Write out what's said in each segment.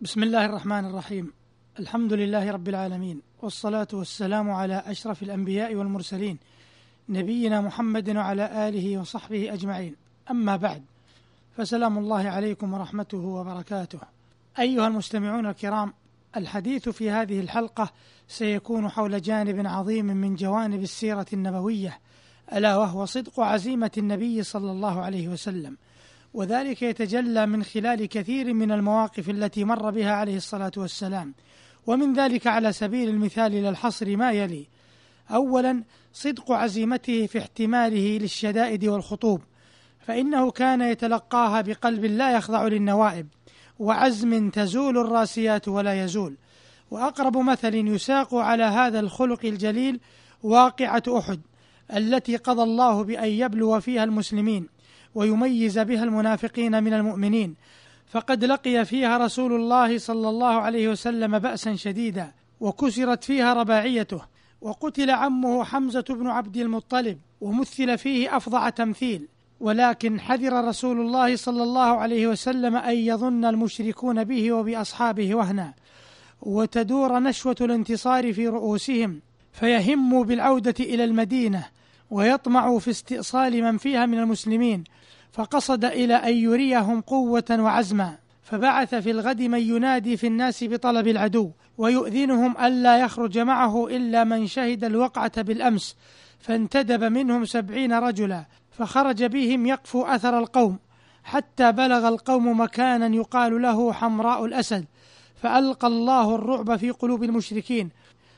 بسم الله الرحمن الرحيم. الحمد لله رب العالمين والصلاة والسلام على أشرف الأنبياء والمرسلين نبينا محمد وعلى آله وصحبه أجمعين. أما بعد فسلام الله عليكم ورحمته وبركاته. أيها المستمعون الكرام الحديث في هذه الحلقة سيكون حول جانب عظيم من جوانب السيرة النبوية ألا وهو صدق عزيمة النبي صلى الله عليه وسلم. وذلك يتجلى من خلال كثير من المواقف التي مر بها عليه الصلاة والسلام. ومن ذلك على سبيل المثال إلى الحصر ما يلي. أولا صدق عزيمته في احتماله للشدائد والخطوب فإنه كان يتلقاها بقلب لا يخضع للنوائب وعزم تزول الراسيات ولا يزول. وأقرب مثل يساق على هذا الخلق الجليل واقعة أحد التي قضى الله بأن يبلو فيها المسلمين. ويميز بها المنافقين من المؤمنين. فقد لقي فيها رسول الله صلى الله عليه وسلم بأسا شديدا وكسرت فيها رباعيته. وقتل عمه حمزة بن عبد المطلب ومثل فيه أفظع تمثيل. ولكن حذر رسول الله صلى الله عليه وسلم أن يظن المشركون به وبأصحابه وهنا. وتدور نشوة الانتصار في رؤوسهم فيهموا بالعودة إلى المدينة ويطمعوا في استئصال من فيها من المسلمين. فقصد إلى أن يريهم قوة وعزما فبعث في الغد من ينادي في الناس بطلب العدو ويؤذنهم ألا يخرج معه إلا من شهد الوقعة بالأمس فانتدب منهم سبعين رجلا فخرج بهم يقفو أثر القوم حتى بلغ القوم مكانا يقال له حمراء الأسد فألقى الله الرعب في قلوب المشركين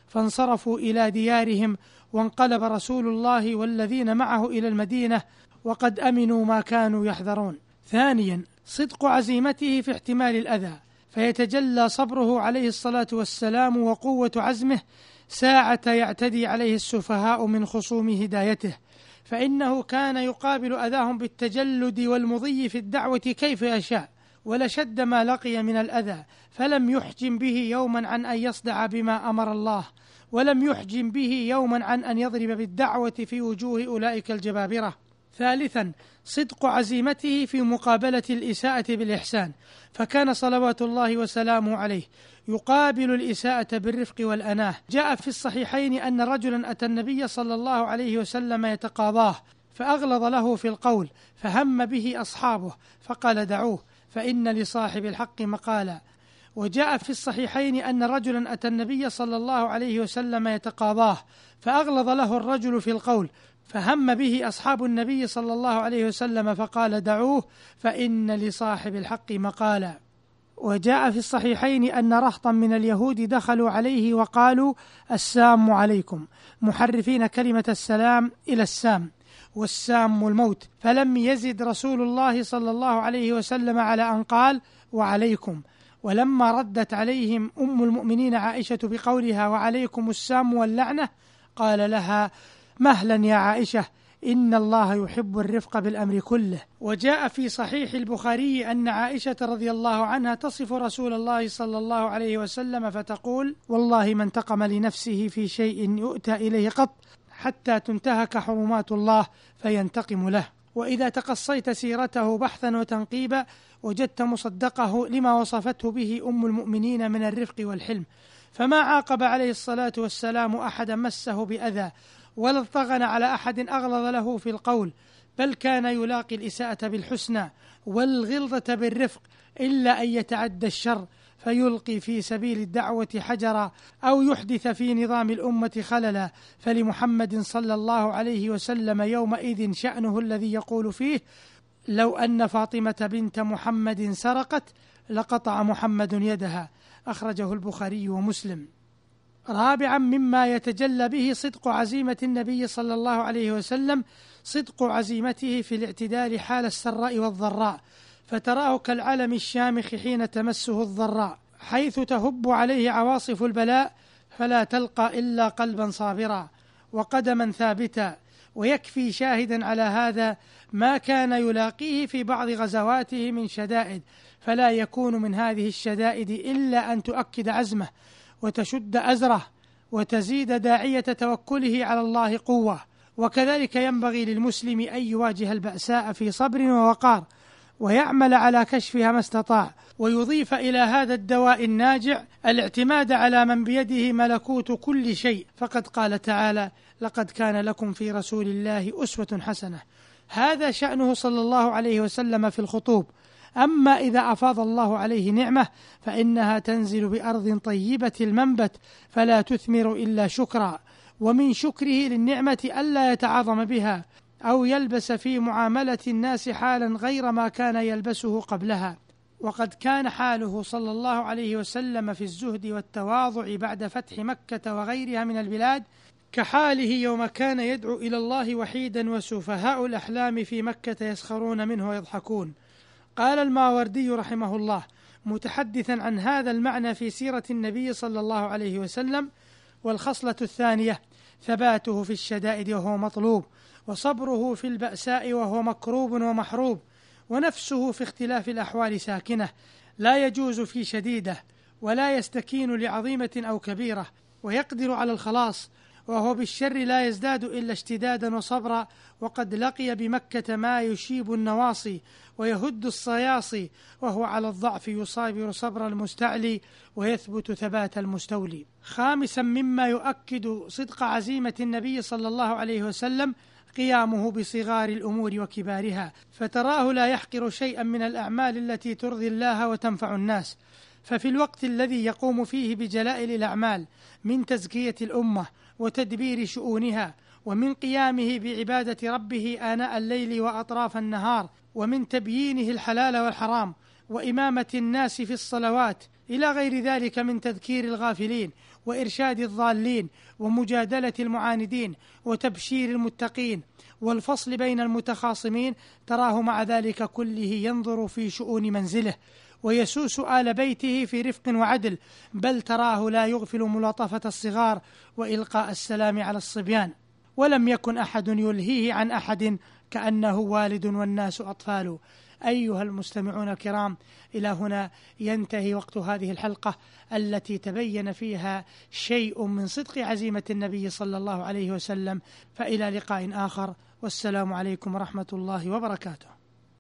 فانصرفوا إلى ديارهم وانقلب رسول الله والذين معه إلى المدينة وقد أمنوا ما كانوا يحذرون. ثانيا صدق عزيمته في احتمال الأذى فيتجلى صبره عليه الصلاة والسلام وقوة عزمه ساعة يعتدي عليه السفهاء من خصوم هدايته. فإنه كان يقابل أذاهم بالتجلد والمضي في الدعوة كيف يشاء. ولشد ما لقي من الأذى فلم يحجم به يوما عن أن يصدع بما أمر الله ولم يحجم به يوما عن أن يضرب بالدعوة في وجوه أولئك الجبابرة. ثالثا صدق عزيمته في مقابلة الإساءة بالإحسان فكان صلوات الله وسلامه عليه يقابل الإساءة بالرفق والأناه. جاء في الصحيحين أن رجلا أتى النبي صلى الله عليه وسلم يتقاضاه فأغلظ له في القول فهم به أصحابه فقال دعوه. فإن لصاحب الحق مقالا. وجاء في الصحيحين أن رجلا أتى النبي صلى الله عليه وسلم يتقاضاه فأغلظ له الرجل في القول فهم به أصحاب النبي صلى الله عليه وسلم فقال دعوه فإن لصاحب الحق مقالا. وجاء في الصحيحين أن رهطا من اليهود دخلوا عليه وقالوا السام عليكم. محرفين كلمة السلام إلى السام. والسام الموت فلم يزد رسول الله صلى الله عليه وسلم على أن قال وعليكم. ولما ردت عليهم أم المؤمنين عائشة بقولها وعليكم السام واللعنة. قال لها مهلا يا عائشة إن الله يحب الرفق بالأمر كله. وجاء في صحيح البخاري أن عائشة رضي الله عنها تصف رسول الله صلى الله عليه وسلم فتقول والله ما انتقم لنفسه في شيء يؤتى إليه قط. حتى تنتهك حرمات الله فينتقم له. وإذا تقصيت سيرته بحثا وتنقيبا وجدت مصدقه لما وصفته به أم المؤمنين من الرفق والحلم. فما عاقب عليه الصلاة والسلام احدا مسه بأذى ولا اضطغن على أحد أغلظ له في القول. بل كان يلاقي الإساءة بالحسنى والغلظة بالرفق إلا أن يتعدى الشر. فيلقي في سبيل الدعوة حجرا أو يحدث في نظام الأمة خللا فلمحمد صلى الله عليه وسلم يومئذ شأنه الذي يقول فيه لو أن فاطمة بنت محمد سرقت لقطع محمد يدها. أخرجه البخاري ومسلم. رابعا مما يتجلى به صدق عزيمة النبي صلى الله عليه وسلم صدق عزيمته في الاعتدال حال السراء والضراء. فتراه كالعلم الشامخ حين تمسه الضراء حيث تهب عليه عواصف البلاء فلا تلقى إلا قلبا صابرا وقدما ثابتا. ويكفي شاهدا على هذا ما كان يلاقيه في بعض غزواته من شدائد. فلا يكون من هذه الشدائد إلا أن تؤكد عزمه وتشد أزره وتزيد داعية توكله على الله قوة. وكذلك ينبغي للمسلم أن يواجه البأساء في صبر ووقار. ويعمل على كشفها ما استطاع ويضيف إلى هذا الدواء الناجع الاعتماد على من بيده ملكوت كل شيء. فقد قال تعالى لقد كان لكم في رسول الله أسوة حسنة. هذا شأنه صلى الله عليه وسلم في الخطوب. أما إذا أفاض الله عليه نعمة فإنها تنزل بأرض طيبة المنبت فلا تثمر إلا شكرا. ومن شكره للنعمة ألا يتعاظم بها. أو يلبس في معاملة الناس حالا غير ما كان يلبسه قبلها. وقد كان حاله صلى الله عليه وسلم في الزهد والتواضع بعد فتح مكة وغيرها من البلاد كحاله يوم كان يدعو إلى الله وحيدا وسفهاء الأحلام في مكة يسخرون منه ويضحكون. قال الماوردي رحمه الله متحدثا عن هذا المعنى في سيرة النبي صلى الله عليه وسلم والخصلة الثانية ثباته في الشدائد وهو مطلوب وصبره في البأساء وهو مكروب ومحروب ونفسه في اختلاف الأحوال ساكنة لا يجوز في شديده ولا يستكين لعظيمة أو كبيرة ويقدر على الخلاص وهو بالشر لا يزداد إلا اشتدادا وصبرا وقد لقي بمكة ما يشيب النواصي ويهد الصياصي وهو على الضعف يصابر صبر المستعلي ويثبت ثبات المستولي. خامسا مما يؤكد صدق عزيمة النبي صلى الله عليه وسلم قيامه بصغار الأمور وكبارها فتراه لا يحقر شيئا من الأعمال التي ترضي الله وتنفع الناس. ففي الوقت الذي يقوم فيه بجلائل الأعمال من تزكية الأمة وتدبير شؤونها ومن قيامه بعبادة ربه آناء الليل وأطراف النهار ومن تبيينه الحلال والحرام وإمامة الناس في الصلوات إلى غير ذلك من تذكير الغافلين وإرشاد الضالين ومجادلة المعاندين وتبشير المتقين والفصل بين المتخاصمين تراه مع ذلك كله ينظر في شؤون منزله ويسوس آل بيته في رفق وعدل بل تراه لا يغفل ملاطفة الصغار وإلقاء السلام على الصبيان. ولم يكن أحد يلهيه عن أحد كأنه والد والناس أطفال. أيها المستمعون الكرام إلى هنا ينتهي وقت هذه الحلقة التي تبين فيها شيء من صدق عزيمة النبي صلى الله عليه وسلم. فإلى لقاء آخر والسلام عليكم ورحمة الله وبركاته.